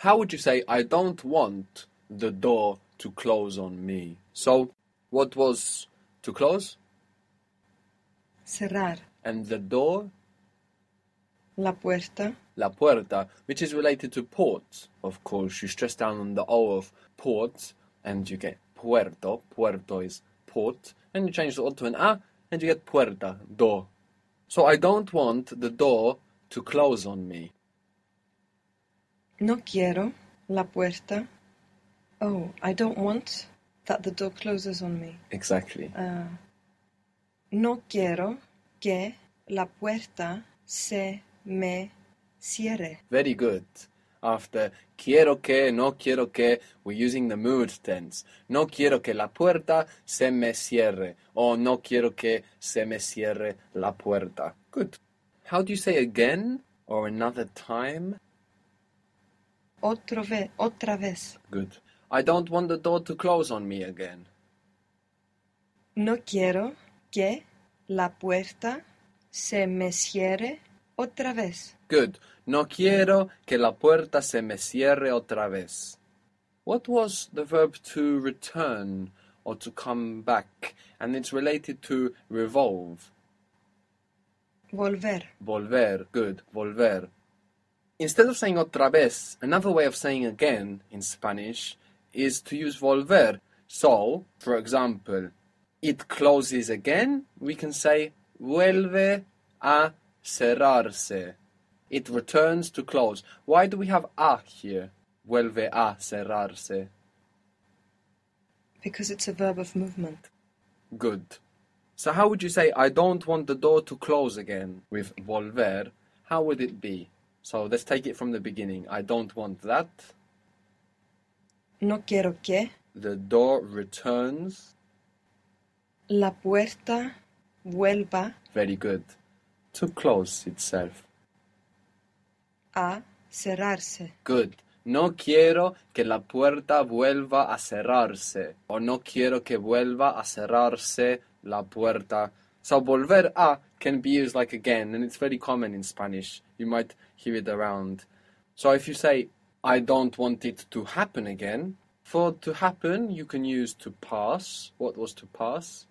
How would you say, I don't want the door to close on me? So, what was to close? Cerrar. And the door? La puerta. La puerta, which is related to port. Of course, you stress down on the O of port, and you get puerto. Puerto is port. And you change the O to an A, and you get puerta, door. So I don't want the door to close on me. No quiero la puerta. Oh, I don't want that the door closes on me. Exactly. Uh, no quiero que la puerta se me cierre. Very good. After quiero que, no quiero que, we're using the mood tense. No quiero que la puerta se me cierre. Or no quiero que se me cierre la puerta. Good. How do you say again or another time? Otro ve otra vez. Good. I don't want the door to close on me again. No quiero que la puerta se me cierre otra vez. Good. No quiero que la puerta se me cierre otra vez. What was the verb to return or to come back? And it's related to revolve. Volver. Volver. Good. Volver. Instead of saying otra vez, another way of saying again in Spanish is to use volver. So, for example, it closes again, we can say vuelve a cerrarse. It returns to close. Why do we have a here? Vuelve a cerrarse. Because it's a verb of movement. Good. So how would you say I don't want the door to close again with volver? How would it be? So let's take it from the beginning. I don't want that. No quiero que The door returns. la puerta vuelva Very good. To close itself. a cerrarse. Good. No quiero que la puerta vuelva a cerrarse. O no quiero que vuelva a cerrarse la puerta. So volver a can be used like again, and it's very common in Spanish. You might hear it around. So if you say, I don't want it to happen again, for to happen, you can use to pass. What was to pass?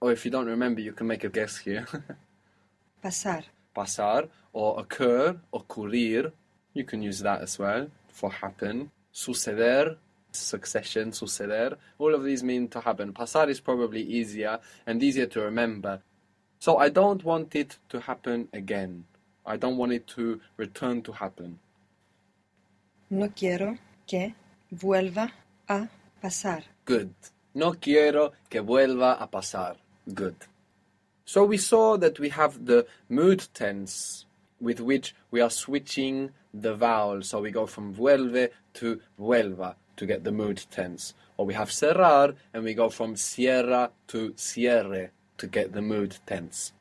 Or if you don't remember, you can make a guess here. Pasar. pasar or occur, ocurrir. You can use that as well for happen. Suceder, succession, suceder. All of these mean to happen. Pasar is probably easier and easier to remember. So I don't want it to happen again. I don't want it to return to happen. No quiero que vuelva a pasar. Good. No quiero que vuelva a pasar. Good. So we saw that we have the mood tense with which we are switching the vowel. So we go from vuelve to vuelva to get the mood tense. Or we have cerrar and we go from cierra to cierre to get the mood tense.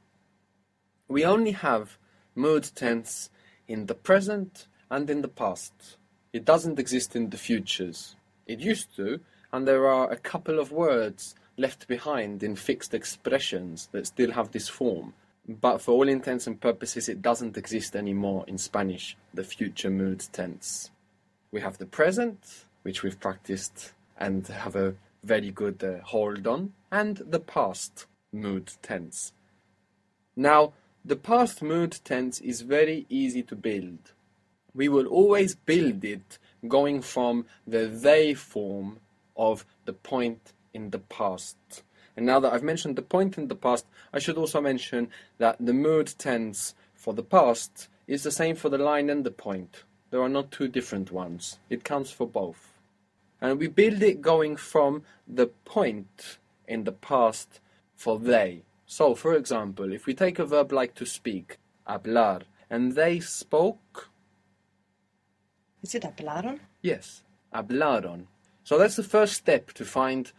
We only have mood tense in the present and in the past. It doesn't exist in the futures. It used to, and there are a couple of words left behind in fixed expressions that still have this form. But for all intents and purposes, it doesn't exist anymore in Spanish, the future mood tense. We have the present, which we've practiced and have a very good uh, hold on, and the past mood tense. Now, the past mood tense is very easy to build. We will always build it going from the they form of the point in the past. And now that I've mentioned the point in the past, I should also mention that the mood tense for the past is the same for the line and the point. There are not two different ones. It counts for both. And we build it going from the point in the past for they. So, for example, if we take a verb like to speak, hablar, and they spoke, Is it hablaron? Yes, hablaron. So that's the first step to find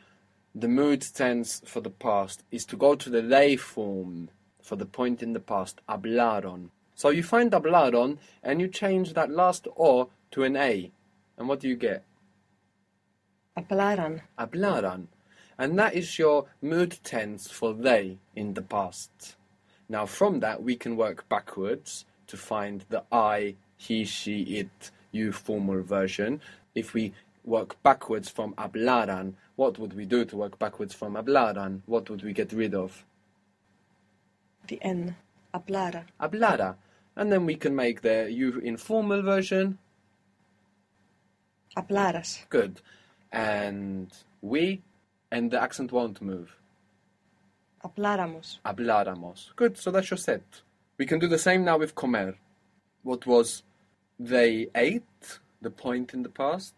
the mood tense for the past is to go to the they form for the point in the past, hablaron. So you find hablaron and you change that last o to an a. And what do you get? Hablaran. Hablaran. And that is your mood tense for they in the past. Now from that we can work backwards to find the I, he, she, it you formal version. If we work backwards from hablaran, what would we do to work backwards from hablaran? What would we get rid of? The N. Hablara. Hablara. And then we can make the you informal version. Hablaras. Good. And we, and the accent won't move. Habláramos. Habláramos. Good, so that's your set. We can do the same now with comer. What was they ate, the point in the past?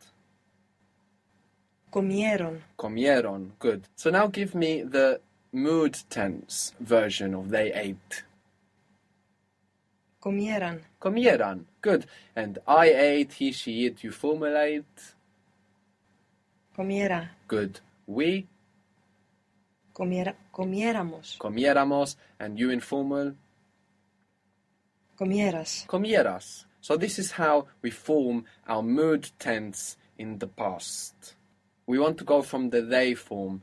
Comieron. Comieron. Good. So now give me the mood tense version of they ate. Comieran. Comieran. Good. And I ate, he, she, it, you formulate. Comiera. Good. We Comiera. Comiéramos. comiéramos, and you informal Comieras. comieras. So this is how we form our mood tense in the past. We want to go from the they form.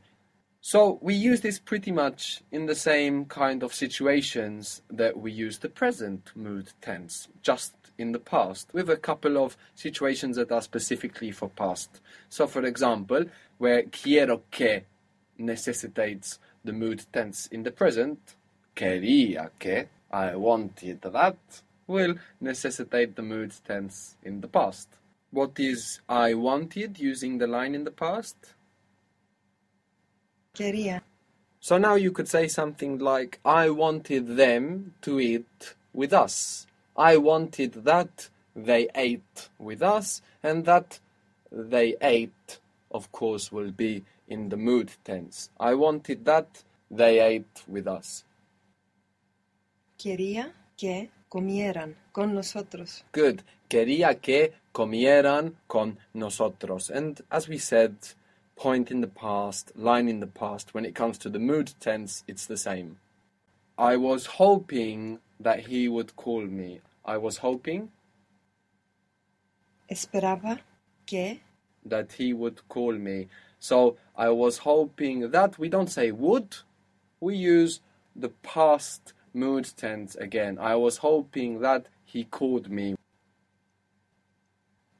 So we use this pretty much in the same kind of situations that we use the present mood tense, just in the past, with a couple of situations that are specifically for past. So for example, where quiero que necessitates the mood tense in the present, quería que, I wanted that, will necessitate the mood tense in the past. What is I wanted using the line in the past? Quería. So now you could say something like, I wanted them to eat with us. I wanted that they ate with us, and that they ate, of course, will be in the mood tense. I wanted that they ate with us. Quería que comieran con nosotros. Good. Quería que comieran con nosotros. And as we said, point in the past, line in the past, when it comes to the mood tense, it's the same. I was hoping that he would call me. I was hoping Esperaba que that he would call me. So I was hoping that we don't say would, we use the past mood tense again. I was hoping that he called me.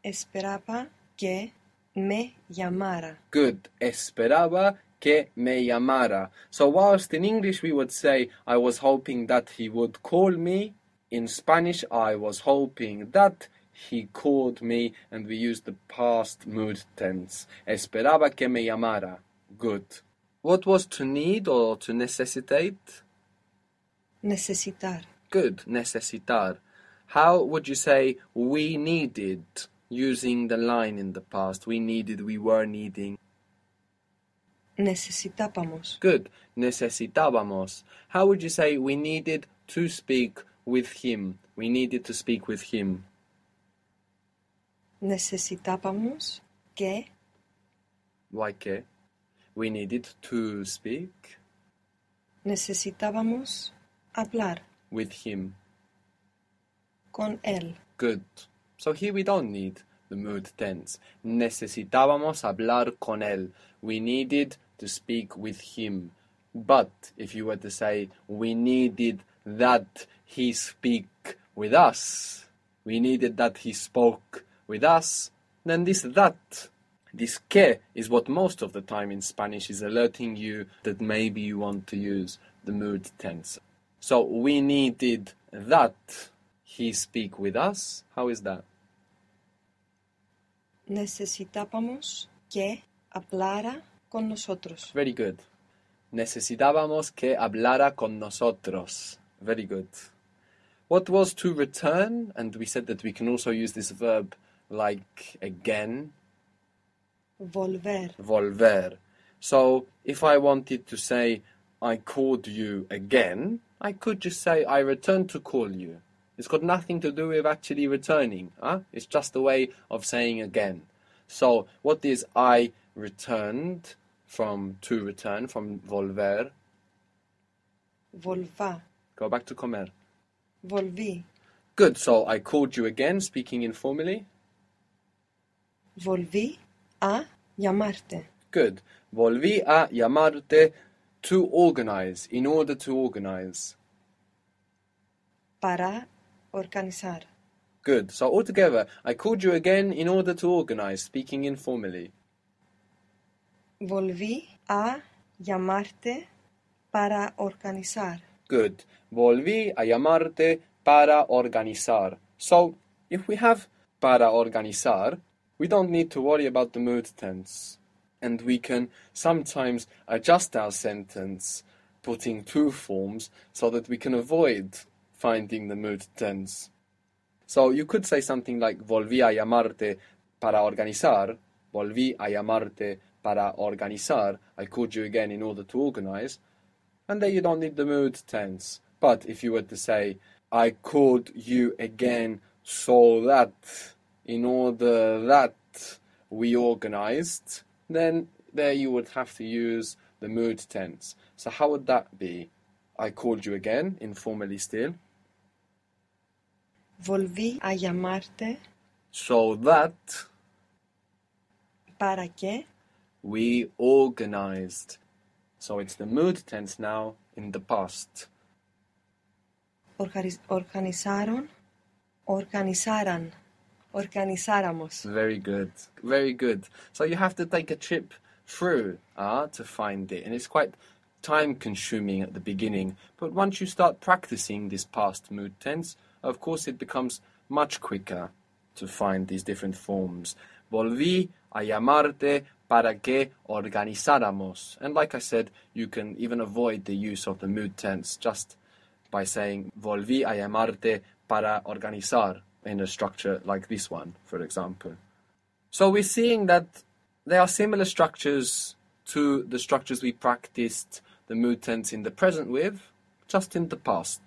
esperaba que me llamara. Good. Esperaba que me llamara. So whilst in English we would say I was hoping that he would call me, in Spanish I was hoping that he called me and we use the past mood tense. Esperaba que me llamara. Good. What was to need or to necessitate? Necesitar. Good. Necesitar. How would you say we needed using the line in the past? We needed, we were needing. Necesitábamos. Good. Necesitábamos. How would you say we needed to speak with him? We needed to speak with him. Necesitábamos que Why que? We needed to speak necesitábamos hablar with him. con él. Good. So here we don't need the mood tense. Necesitábamos hablar con él. We needed to speak with him. But if you were to say, we needed that he speak with us, we needed that he spoke with us, then this that, this que is what most of the time in Spanish is alerting you that maybe you want to use the mood tense. So we needed that he speak with us. How is that? Necesitábamos que hablara con nosotros. Very good. Necesitábamos que hablara con nosotros. Very good. What was to return? And we said that we can also use this verb like again, Volver. volver. So if I wanted to say I called you again, I could just say I returned to call you. It's got nothing to do with actually returning. Huh? It's just a way of saying again. So what is I returned from to return from volver? Volva. Go back to comer. Volví. Good. So I called you again, speaking informally. Volví a llamarte. Good. Volví a llamarte to organize, in order to organize. Para organizar. Good. So altogether, I called you again in order to organize, speaking informally. Volví a llamarte para organizar. Good. Volví a llamarte para organizar. So, if we have para organizar, we don't need to worry about the mood tense. And we can sometimes adjust our sentence, putting two forms, so that we can avoid finding the mood tense. So you could say something like volví a llamarte para organizar, volví a llamarte para organizar, I called you again in order to organize, and then you don't need the mood tense. But if you were to say, I called you again so that, in order that we organized, then there you would have to use the mood tense. So how would that be? I called you again, informally still, Volví a llamarte so that para que we organized. So it's the mood tense now in the past. organiz- organizaron, organizaran, organizáramos. Very good. Very good. So you have to take a trip through ah to find it and it's quite time consuming at the beginning, but once you start practicing this past mood tense, of course it becomes much quicker to find these different forms. Volví a llamarte para que organizáramos. And like I said, you can even avoid the use of the mood tense just by saying volví a llamarte para organizar in a structure like this one, for example. So we're seeing that there are similar structures to the structures we practiced the mood tense in the present with, just in the past.